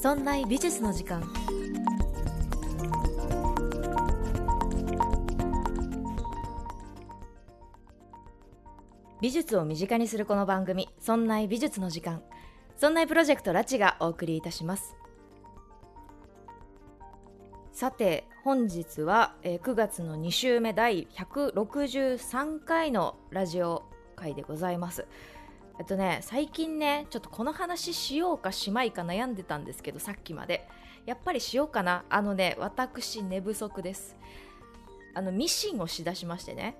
そんな美術の時間。美術を身近にするこの番組「そんな美術の時間」そんなプロジェクトラチがお送りいたします。さて本日は9月の2週目第163回のラジオ回でございます。えっとね最近ねちょっとこの話しようかしまいか悩んでたんですけどさっきまで。やっぱりしようかな。あのね私寝不足です。あのミシンをしだしましてね。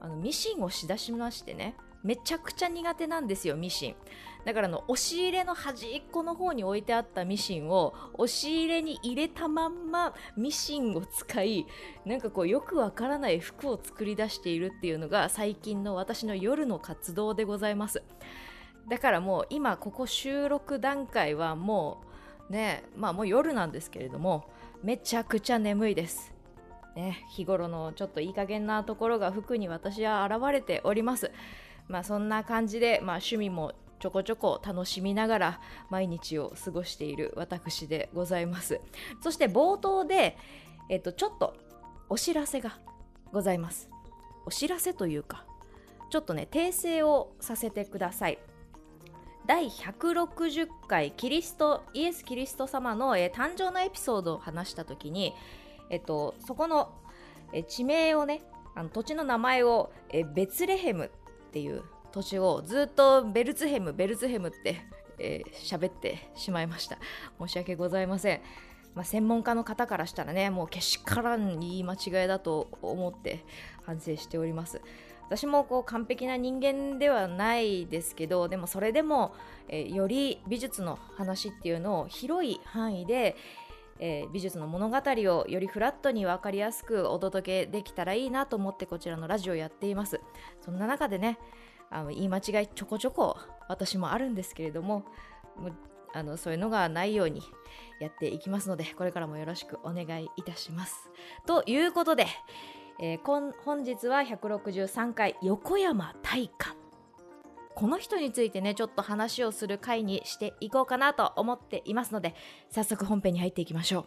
あのミシンをしだしましてね。めちゃくちゃ苦手なんですよミシン。だからの押し入れの端っこの方に置いてあったミシンを押し入れに入れたまんまミシンを使いなんかこうよくわからない服を作り出しているっていうのが最近の私の夜の活動でございます。だからもう今ここ収録段階はもうねまあもう夜なんですけれどもめちゃくちゃ眠いです。ね日頃のちょっといい加減なところが服に私は現れております。まあそんな感じで、まあ、趣味もちょこちょこ楽しみながら毎日を過ごしている私でございます。そして冒頭で、えっと、ちょっとお知らせがございます。お知らせというかちょっとね訂正をさせてください。第160回キリストイエス・キリスト様の、えー、誕生のエピソードを話した時に、えっと、そこの、えー、地名をねあの土地の名前を、えー、ベツレヘムっていう土地をずっとベルツヘムベルツヘムってえー、喋ってしまいました。申し訳ございません、まあ、専門家の方からしたらねもうけしからん言い間違いだと思って反省しております。私もこう完璧な人間ではないですけどでもそれでも、えー、より美術の話っていうのを広い範囲で、えー、美術の物語をよりフラットに分かりやすくお届けできたらいいなと思ってこちらのラジオをやっていますそんな中でねあの言い間違いちょこちょこ私もあるんですけれどもあのそういうのがないようにやっていきますのでこれからもよろしくお願いいたします。ということで、えー、本日は163回横山大観この人についてねちょっと話をする回にしていこうかなと思っていますので早速本編に入っていきましょう。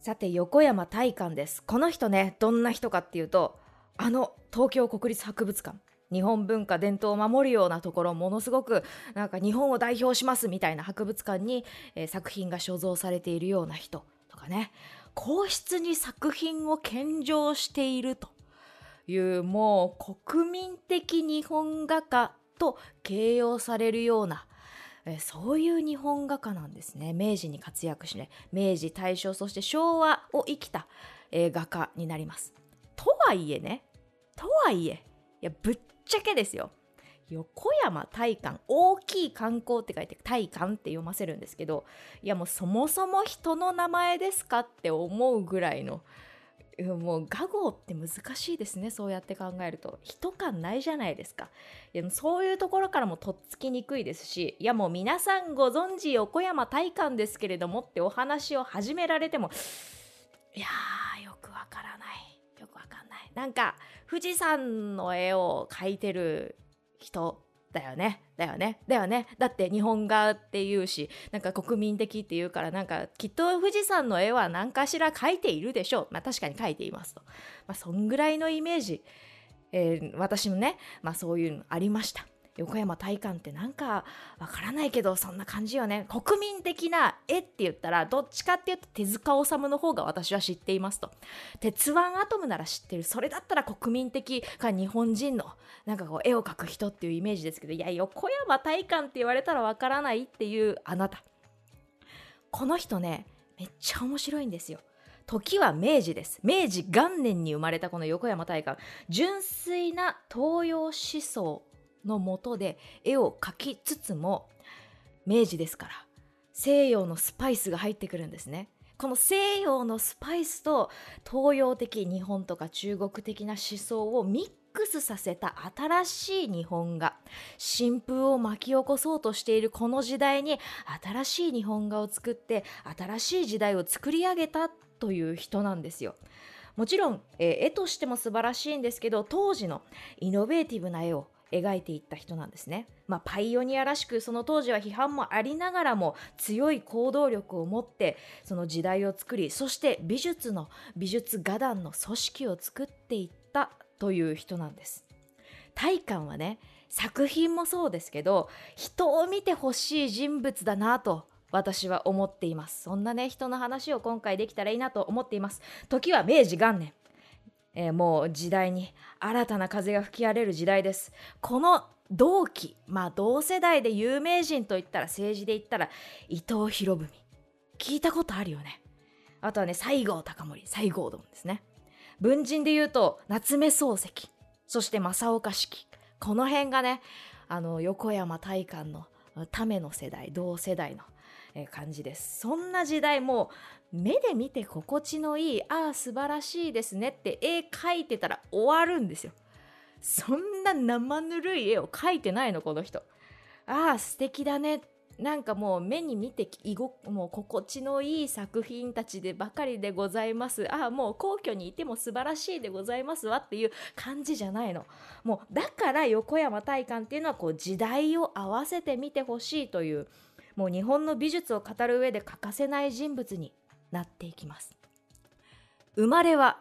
さて横山大観です。この人ねどんな人かっていうとあの東京国立博物館。日本文化伝統を守るようなところものすごくなんか日本を代表しますみたいな博物館に、えー、作品が所蔵されているような人とかね。皇室に作品を献上しているというもう国民的日本画家と形容されるようなそういう日本画家なんですね。明治に活躍しね明治大正そして昭和を生きた、え、画家になります。とはいえねとはいえいやぶっちゃけですよ。横山大観。大きい観光って書いて大観って読ませるんですけどいやもうそもそも人の名前ですかって思うぐらいのもう画号って難しいですねそうやって考えると。人感ないじゃないですか。いやそういうところからもとっつきにくいですしいやもう皆さんご存知横山大観ですけれどもってお話を始められてもいやーよくわからない。よくわかんない。なんか富士山の絵を描いてる人だよね。だよね。だよね。だって日本画っていうしなんか国民的っていうからなんかきっと富士山の絵は何かしら描いているでしょう。まあ確かに描いていますと。まあそんぐらいのイメージ、えー、私もねまあそういうのありました。横山大観ってなんかわからないけどそんな感じよね。国民的な絵って言ったらどっちかっていうと手塚治虫の方が私は知っていますと。鉄腕アトムなら知ってる。それだったら国民的か日本人のなんかこう絵を描く人っていうイメージですけどいや横山大観って言われたらわからないっていうあなた。この人ねめっちゃ面白いんですよ。時は明治です。明治元年に生まれたこの横山大観。純粋な東洋思想のもとで絵を描きつつも明治ですから西洋のスパイスが入ってくるんですね。この西洋のスパイスと東洋的日本とか中国的な思想をミックスさせた新しい日本画新風を巻き起こそうとしているこの時代に新しい日本画を作って新しい時代を作り上げたという人なんですよ。もちろん、えー絵としても素晴らしいんですけど当時のイノベーティブな絵を描いていった人なんですね。まあ、パイオニアらしくその当時は批判もありながらも強い行動力を持ってその時代を作りそして美術の美術画壇の組織を作っていったという人なんです。大観はね作品もそうですけど人を見てほしい人物だなと私は思っていますそんなね人の話を今回できたらいいなと思っています時は明治元年えーもう時代に新たな風が吹き荒れる時代です。この同期まあ同世代で有名人といったら政治で言ったら伊藤博文。聞いたことあるよね。あとはね西郷隆盛。西郷どんですね。文人で言うと夏目漱石。そして正岡子規。この辺がねあの横山大観のための世代同世代の感じです。そんな時代も目で見て心地のいいああ素晴らしいですねって絵描いてたら終わるんですよ。そんな生ぬるい絵を描いてないのこの人。ああ素敵だね。なんかもう目に見ていごもう心地のいい作品たちでばかりでございます。ああもう皇居にいても素晴らしいでございますわっていう感じじゃないの。もうだから横山大観っていうのはこう時代を合わせて見てほしいというもう日本の美術を語る上で欠かせない人物になっていきます。生まれは、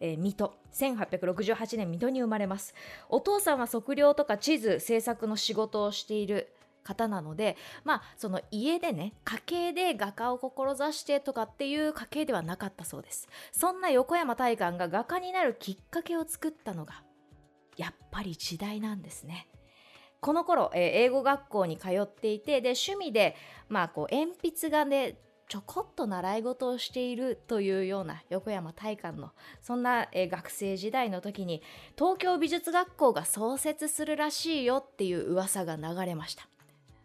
えー水戸。1868年水戸に生まれます。お父さんは測量とか地図制作の仕事をしている方なのでまあその家でね家系で画家を志してとかっていう家系ではなかったそうです。そんな横山大観が画家になるきっかけを作ったのがやっぱり時代なんですね。この頃、えー英語学校に通っていてで趣味で、まあ、こう鉛筆画でちょこっと習い事をしているというような横山大観のそんな、えー学生時代の時に東京美術学校が創設するらしいよっていう噂が流れました。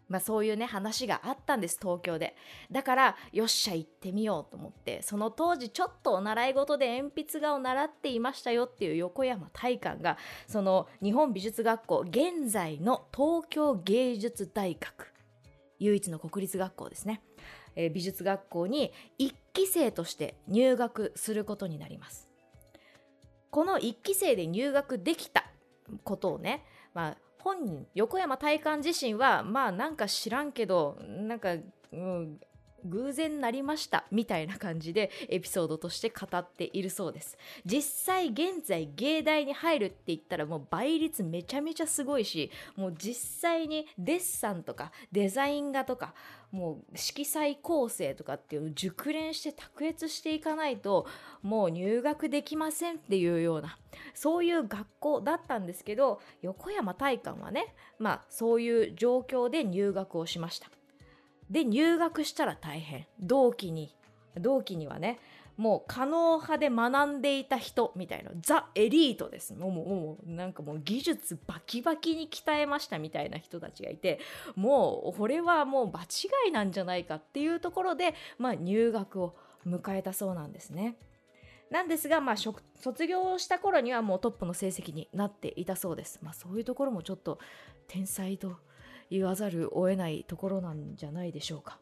まあ、そういうね話があったんです。東京で。だからよっしゃ行ってみようと思ってその当時ちょっとお習い事で鉛筆画を習っていましたよっていう横山大観がその日本美術学校現在の東京芸術大学。唯一の国立学校ですね、えー美術学校に1期生として入学することになります。この1期生で入学できたことをね、まあ、本人横山大観自身はまあなんか知らんけどなんか、うん、偶然なりましたみたいな感じでエピソードとして語っているそうです。実際現在芸大に入るって言ったらもう倍率めちゃめちゃすごいしもう実際にデッサンとかデザイン画とかもう色彩構成とかっていうのを熟練して卓越していかないともう入学できませんっていうようなそういう学校だったんですけど横山大観はねまあそういう状況で入学をしましたで入学したら大変同期に同期にはねもう可能派で学んでいた人みたいなザ・エリートですもうもうなんかもう技術バキバキに鍛えましたみたいな人たちがいてもうこれはもう場違いなんじゃないかっていうところで、まあ、入学を迎えたそうなんですね。なんですが、まあ、卒業した頃にはもうトップの成績になっていたそうです。まあ、そういうところもちょっと天才と言わざるを得ないところなんじゃないでしょうか。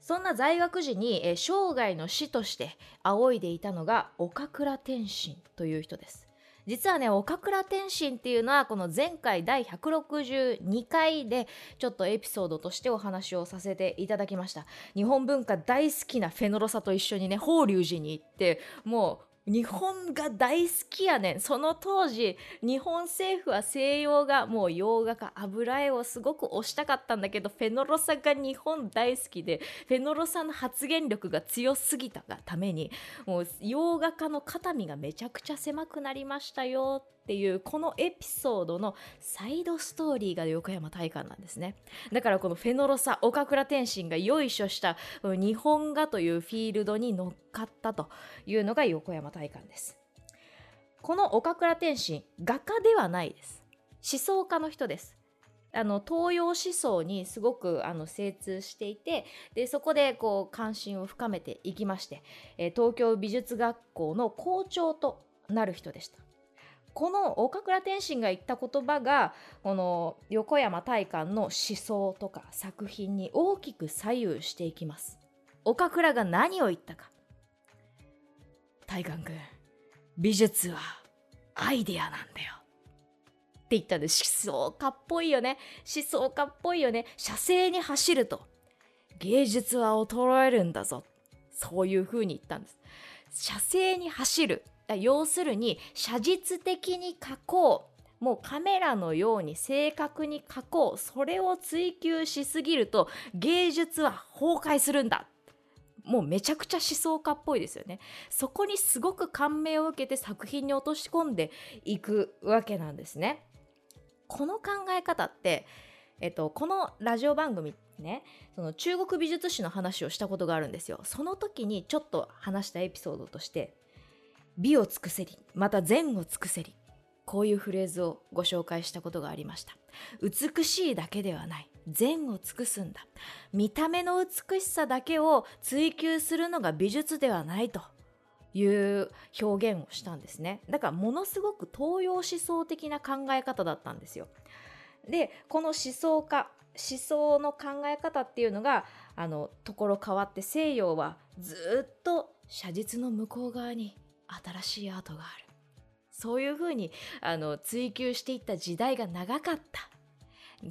そんな在学時に、え生涯の師として仰いでいたのが岡倉天心という人です。実はね岡倉天心っていうのはこの前回第162回でちょっとエピソードとしてお話をさせていただきました日本文化大好きなフェノロサと一緒にね法隆寺に行ってもう日本が大好きやねん。その当時日本政府は西洋画もう洋画か油絵をすごく推したかったんだけどフェノロサが日本大好きでフェノロサの発言力が強すぎたがためにもう洋画家の肩身がめちゃくちゃ狭くなりましたよ。っていうこのエピソードのサイドストーリーが横山大観なんですね。だからこのフェノロサ岡倉天心がよいしょした日本画というフィールドに乗っかったというのが横山大観です。この岡倉天心画家ではないです。思想家の人です。あの東洋思想にすごくあの精通していてでそこでこう関心を深めていきまして、えー東京美術学校の校長となる人でした。この岡倉天心が言った言葉がこの横山大観の思想とか作品に大きく左右していきます。岡倉が何を言ったか。大観君美術はアイデアなんだよ。って言ったんで思想家っぽいよね。思想家っぽいよね。写生に走ると。芸術は衰えるんだぞ。そういう風に言ったんです。写生に走る。要するに写実的に描こう。もうカメラのように正確に描こう。それを追求しすぎると芸術は崩壊するんだ。もうめちゃくちゃ思想家っぽいですよね。そこにすごく感銘を受けて作品に落とし込んでいくわけなんですね。この考え方って、えっと、このラジオ番組ねその中国美術史の話をしたことがあるんですよ。その時にちょっと話したエピソードとして美を尽くせりまた善を尽くせりこういうフレーズをご紹介したことがありました。美しいだけではない。善を尽くすんだ。見た目の美しさだけを追求するのが美術ではないと。いう表現をしたんですね。だからものすごく東洋思想的な考え方だったんですよ。でこの思想家思想の考え方っていうのがあのところ変わって西洋はずっと写実の向こう側に新しいアートがある。そういうふうにあの追求していった時代が長かった。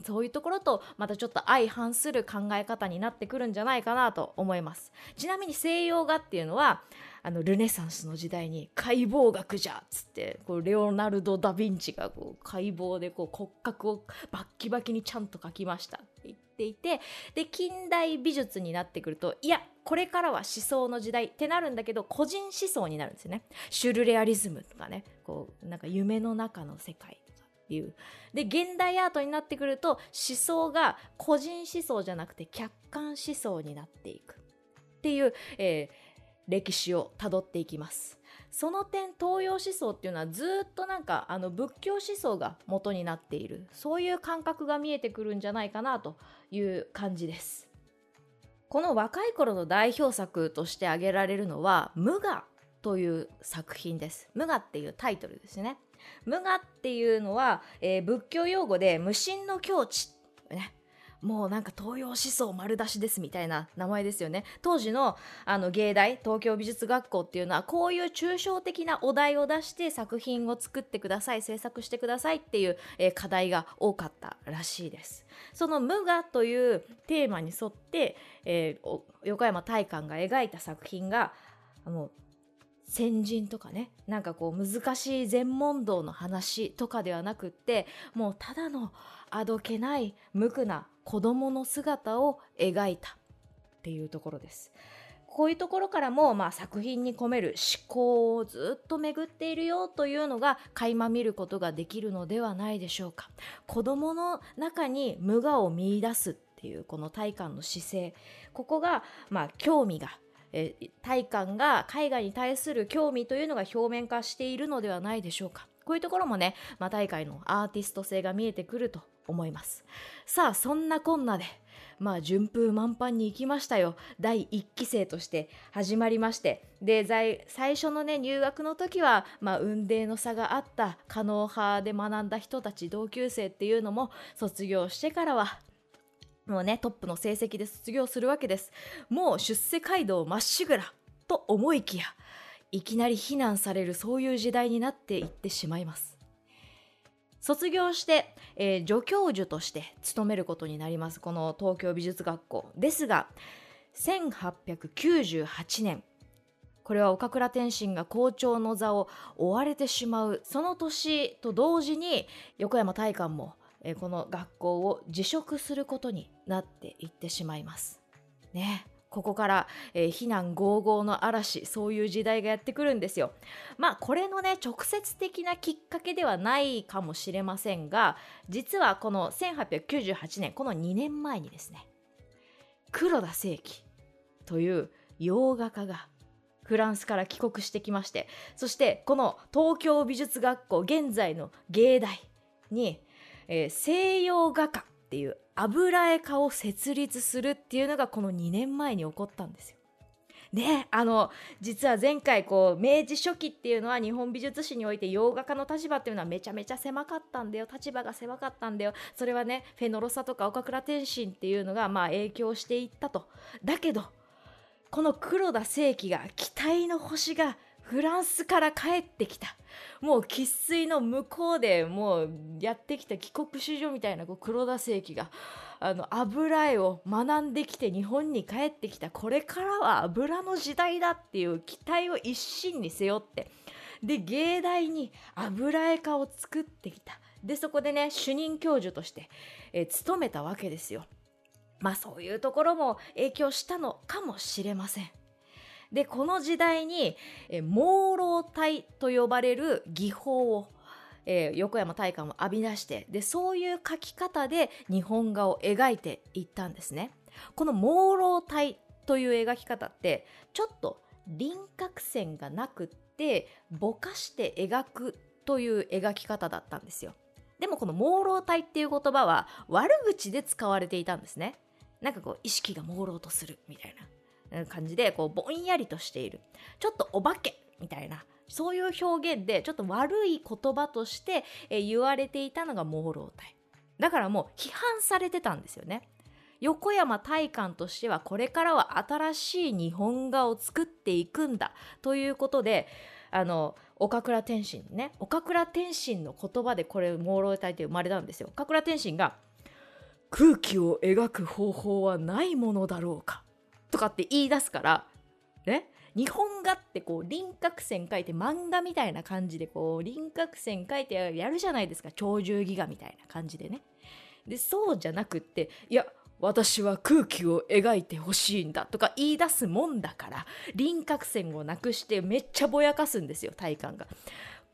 そういうところとまたちょっと相反する考え方になってくるんじゃないかなと思います。ちなみに西洋画っていうのはあのルネサンスの時代に解剖学じゃっつってこうレオナルド・ダ・ヴィンチがこう解剖でこう骨格をバッキバキにちゃんと描きましたって言っていてで近代美術になってくるといやこれからは思想の時代ってなるんだけど個人思想になるんですよね。シュルレアリズムとかねこうなんか夢の中の世界っていう。で現代アートになってくると思想が個人思想じゃなくて客観思想になっていくっていう、えー歴史をたどっていきます。その点東洋思想っていうのはずっとなんかあの仏教思想が元になっている。そういう感覚が見えてくるんじゃないかなという感じです。この若い頃の代表作として挙げられるのは「無我」という作品です「無我」っていうタイトルですね。無我っていうのは、えー、仏教用語で無心の境地、ね、もうなんか東洋思想丸出しですみたいな名前ですよね。当時のあの芸大東京美術学校っていうのはこういう抽象的なお題を出して作品を作ってください制作してくださいっていう、え、課題が多かったらしいです。その無我というテーマに沿って、えー、横山大観が描いた作品があの先人とかねなんかこう難しい禅問答の話とかではなくってもうただのあどけない無垢な子供の姿を描いたっていうところです。こういうところからも、まあ、作品に込める思考をずっと巡っているよというのが垣間見ることができるのではないでしょうか。子供の中に無我を見出すっていうこの体感の姿勢ここが、まあ、興味がえ体感が絵画に対する興味というのが表面化しているのではないでしょうか。こういうところもね、まあ、大会のアーティスト性が見えてくると思います。さあ、そんなこんなで、まあ、順風満帆に行きましたよ。第1期生として始まりまして。で、最初のね、入学の時は、まあ、運命の差があった可能派で学んだ人たち、同級生っていうのも、卒業してからは、もうね、トップの成績で卒業するわけです。もう出世街道まっしぐら、と思いきや、いきなり非難されるそういう時代になっていってしまいます。卒業して、えー、助教授として勤めることになります。この東京美術学校。ですが1898年これは岡倉天心が校長の座を追われてしまうその年と同時に横山大観も、えー、この学校を辞職することになっていってしまいます。ね。ここから、えー、非難合々の嵐そういう時代がやってくるんですよ。まあこれのね直接的なきっかけではないかもしれませんが実はこの1898年この2年前にですね黒田清輝という洋画家がフランスから帰国してきましてそしてこの東京美術学校現在の芸大に、えー、西洋画家っていう油絵科を設立するっていうのがこの2年前に起こったんですよ。ね、あの実は前回こう明治初期っていうのは日本美術史において洋画家の立場っていうのはめちゃめちゃ狭かったんだよ。立場が狭かったんだよ。それはねフェノロサとか岡倉天心っていうのがまあ影響していったと。だけどこの黒田清輝が期待の星がフランスから帰ってきた。もう生粋の向こうでもうやってきた帰国子女みたいなこう黒田清輝があの油絵を学んできて日本に帰ってきた。これからは油の時代だっていう期待を一身に背負って。で芸大に油絵科を作ってきた。でそこでね主任教授として、えー、勤めたわけですよ。まあそういうところも影響したのかもしれません。でこの時代に、え、朦朧体と呼ばれる技法をえー、横山大観を浴び出してでそういう描き方で日本画を描いていったんですね。この朦朧体という描き方ってちょっと輪郭線がなくってぼかして描くという描き方だったんですよ。でもこの朦朧体っていう言葉は悪口で使われていたんですね。なんかこう意識が朦朧とするみたいな感じでこうぼんやりとしている。ちょっとお化けみたいな。そういう表現でちょっと悪い言葉として、え言われていたのが朦朧体だからもう批判されてたんですよね。横山大観としてはこれからは新しい日本画を作っていくんだ。ということであの岡倉天心ね。岡倉天心の言葉でこれ朦朧体って生まれたんですよ。岡倉天心が「空気を描く方法はないものだろうか」とかって言い出すからね日本画ってこう輪郭線描いて漫画みたいな感じでこう輪郭線描いてやるじゃないですか鳥獣戯画みたいな感じでね。でそうじゃなくっていや私は空気を描いてほしいんだとか言い出すもんだから輪郭線をなくしてめっちゃぼやかすんですよ体感が。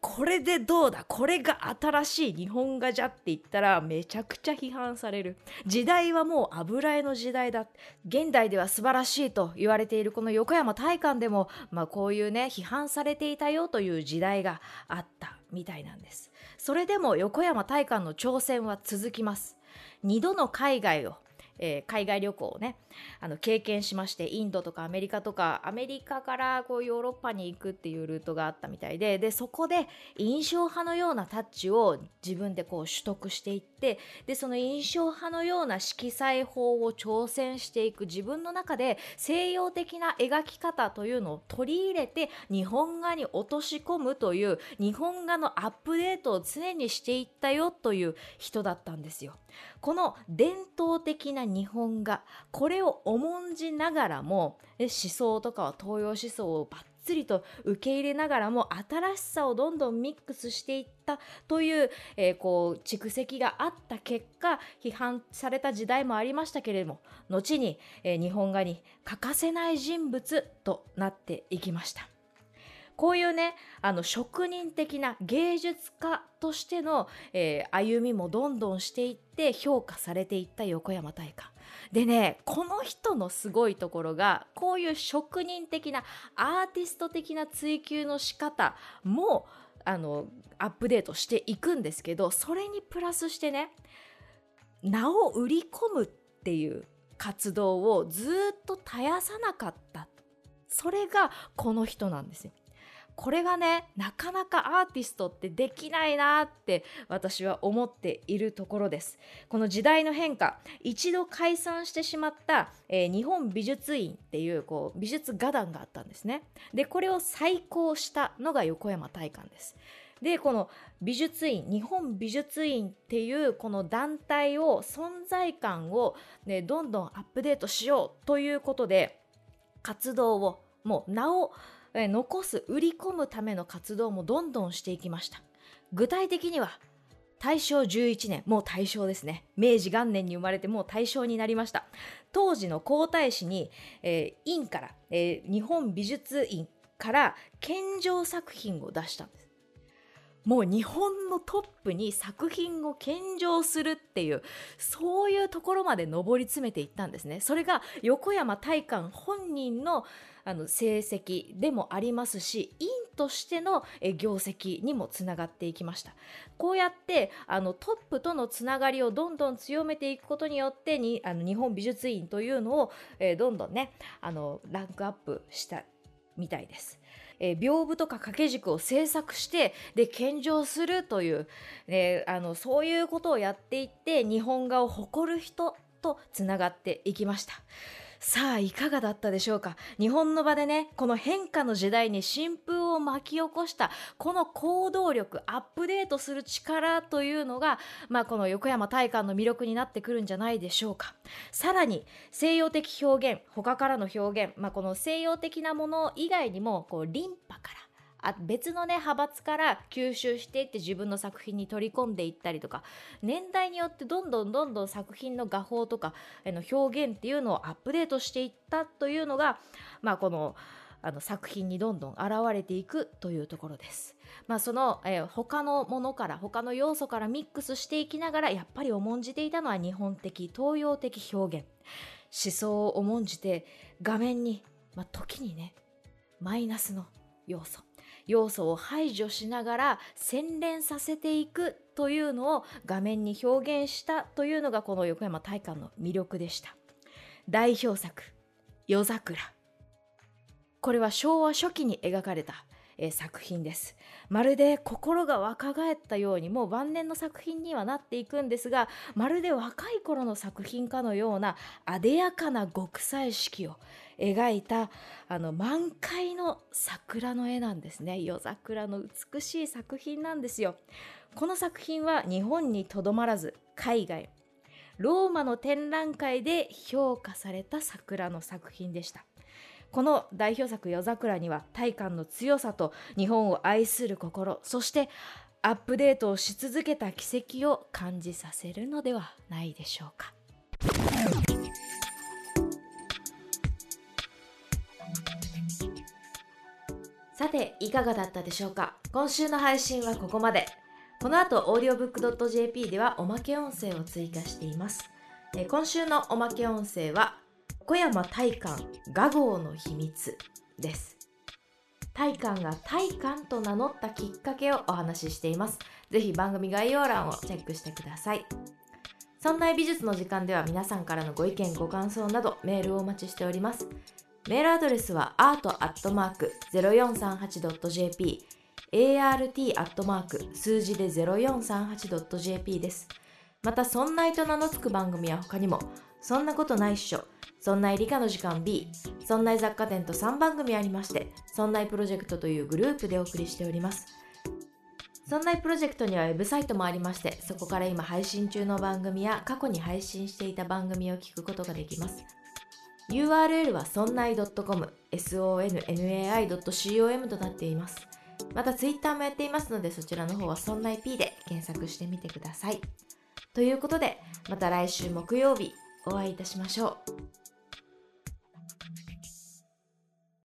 これでどうだ？これが新しい日本画じゃって言ったらめちゃくちゃ批判される。時代はもう油絵の時代だ。現代では素晴らしいと言われているこの横山大観でも、まあ、こういうね批判されていたよという時代があったみたいなんです。それでも横山大観の挑戦は続きます。2度の海外をえー、海外旅行をねあの経験しましてインドとかアメリカとかアメリカからこうヨーロッパに行くっていうルートがあったみたいででそこで印象派のようなタッチを自分でこう取得していってでその印象派のような色彩法を挑戦していく自分の中で西洋的な描き方というのを取り入れて日本画に落とし込むという日本画のアップデートを常にしていったよという人だったんですよ。この伝統的な日本画これを重んじながらも思想とかは東洋思想をバッつりと受け入れながらも新しさをどんどんミックスしていったという,、えー、こう蓄積があった結果批判された時代もありましたけれども後に、えー、日本画に欠かせない人物となっていきました。こういうねあの職人的な芸術家としての、えー、歩みもどんどんしていって評価されていった横山大観でねこの人のすごいところがこういう職人的なアーティスト的な追求の仕方もあのアップデートしていくんですけどそれにプラスしてね名を売り込むっていう活動をずっと絶やさなかったそれがこの人なんですよ。これがねなかなかアーティストってできないなって私は思っているところです。この時代の変化一度解散してしまった、えー、日本美術院っていうこう美術画壇があったんですね。でこれを再興したのが横山大観です。でこの美術院日本美術院っていうこの団体を存在感を、ね、どんどんアップデートしようということで活動をもう名を残す売り込むための活動もどんどんしていきました。具体的には大正11年もう大正ですね。明治元年に生まれてもう大正になりました。当時の皇太子に、えー、院から、えー、日本美術院から献上作品を出したんです。もう日本のトップに作品を献上するっていうそういうところまで上り詰めていったんですねそれが横山大観本人のあの成績でもありますし院としての業績にもつながっていきましたこうやってあのトップとのつながりをどんどん強めていくことによってにあの日本美術院というのを、えー、どんどんねあのランクアップしたみたいです。えー、屏風とか掛け軸を制作してで献上するという、えー、あのそういうことをやっていって日本画を誇る人とつながっていきました。さあいかがだったでしょうか？日本の場でねこの変化の時代に新風を巻き起こしたこの行動力アップデートする力というのが、まあ、この横山大観の魅力になってくるんじゃないでしょうか。さらに西洋的表現他からの表現、まあ、この西洋的なもの以外にもこうリンパからあ別のね派閥から吸収していって自分の作品に取り込んでいったりとか年代によってどんどんどんどん作品の画法とかの表現っていうのをアップデートしていったというのが、まあ、このあの作品にどんどん現れていくというところです。まあ、その、えー、他のものから他の要素からミックスしていきながらやっぱり重んじていたのは日本的東洋的表現思想を重んじて画面に、まあ、時にねマイナスの要素要素を排除しながら洗練させていくというのを画面に表現したというのがこの横山大観の魅力でした。代表作「夜桜」これは昭和初期に描かれたえ作品です。まるで心が若返ったようにもう晩年の作品にはなっていくんですがまるで若い頃の作品かのようなあでやかな極彩色を描いたあの満開の桜の絵なんですね。夜桜の美しい作品なんですよ。この作品は日本にとどまらず海外ローマの展覧会で評価された桜の作品でした。この代表作「夜桜」には大観の強さと日本を愛する心そしてアップデートをし続けた奇跡を感じさせるのではないでしょうか。さて、いかがだったでしょうか？今週の配信はここまで。この後、audiobook.jp ではおまけ音声を追加しています。え今週のおまけ音声は、小山大観画号の秘密です。大観が大観と名乗ったきっかけをお話ししています。ぜひ番組概要欄をチェックしてください。そんな美術の時間では皆さんからのご意見ご感想などメールをお待ちしております。メールアドレスは art.0438.jp art 数字で 0438.jp です。また、そんないと名の付く番組は他にも、そんなことないっしょ、そんない理科の時間 B、そんない雑貨店と3番組ありまして、そんないプロジェクトというグループでお送りしております。そんないプロジェクトにはウェブサイトもありまして、そこから今配信中の番組や過去に配信していた番組を聞くことができます。URL はそんない .com、sonnai.com となっています。また Twitter もやっていますので、そちらの方はそんない P で検索してみてください。ということで、また来週木曜日お会いいたしましょう。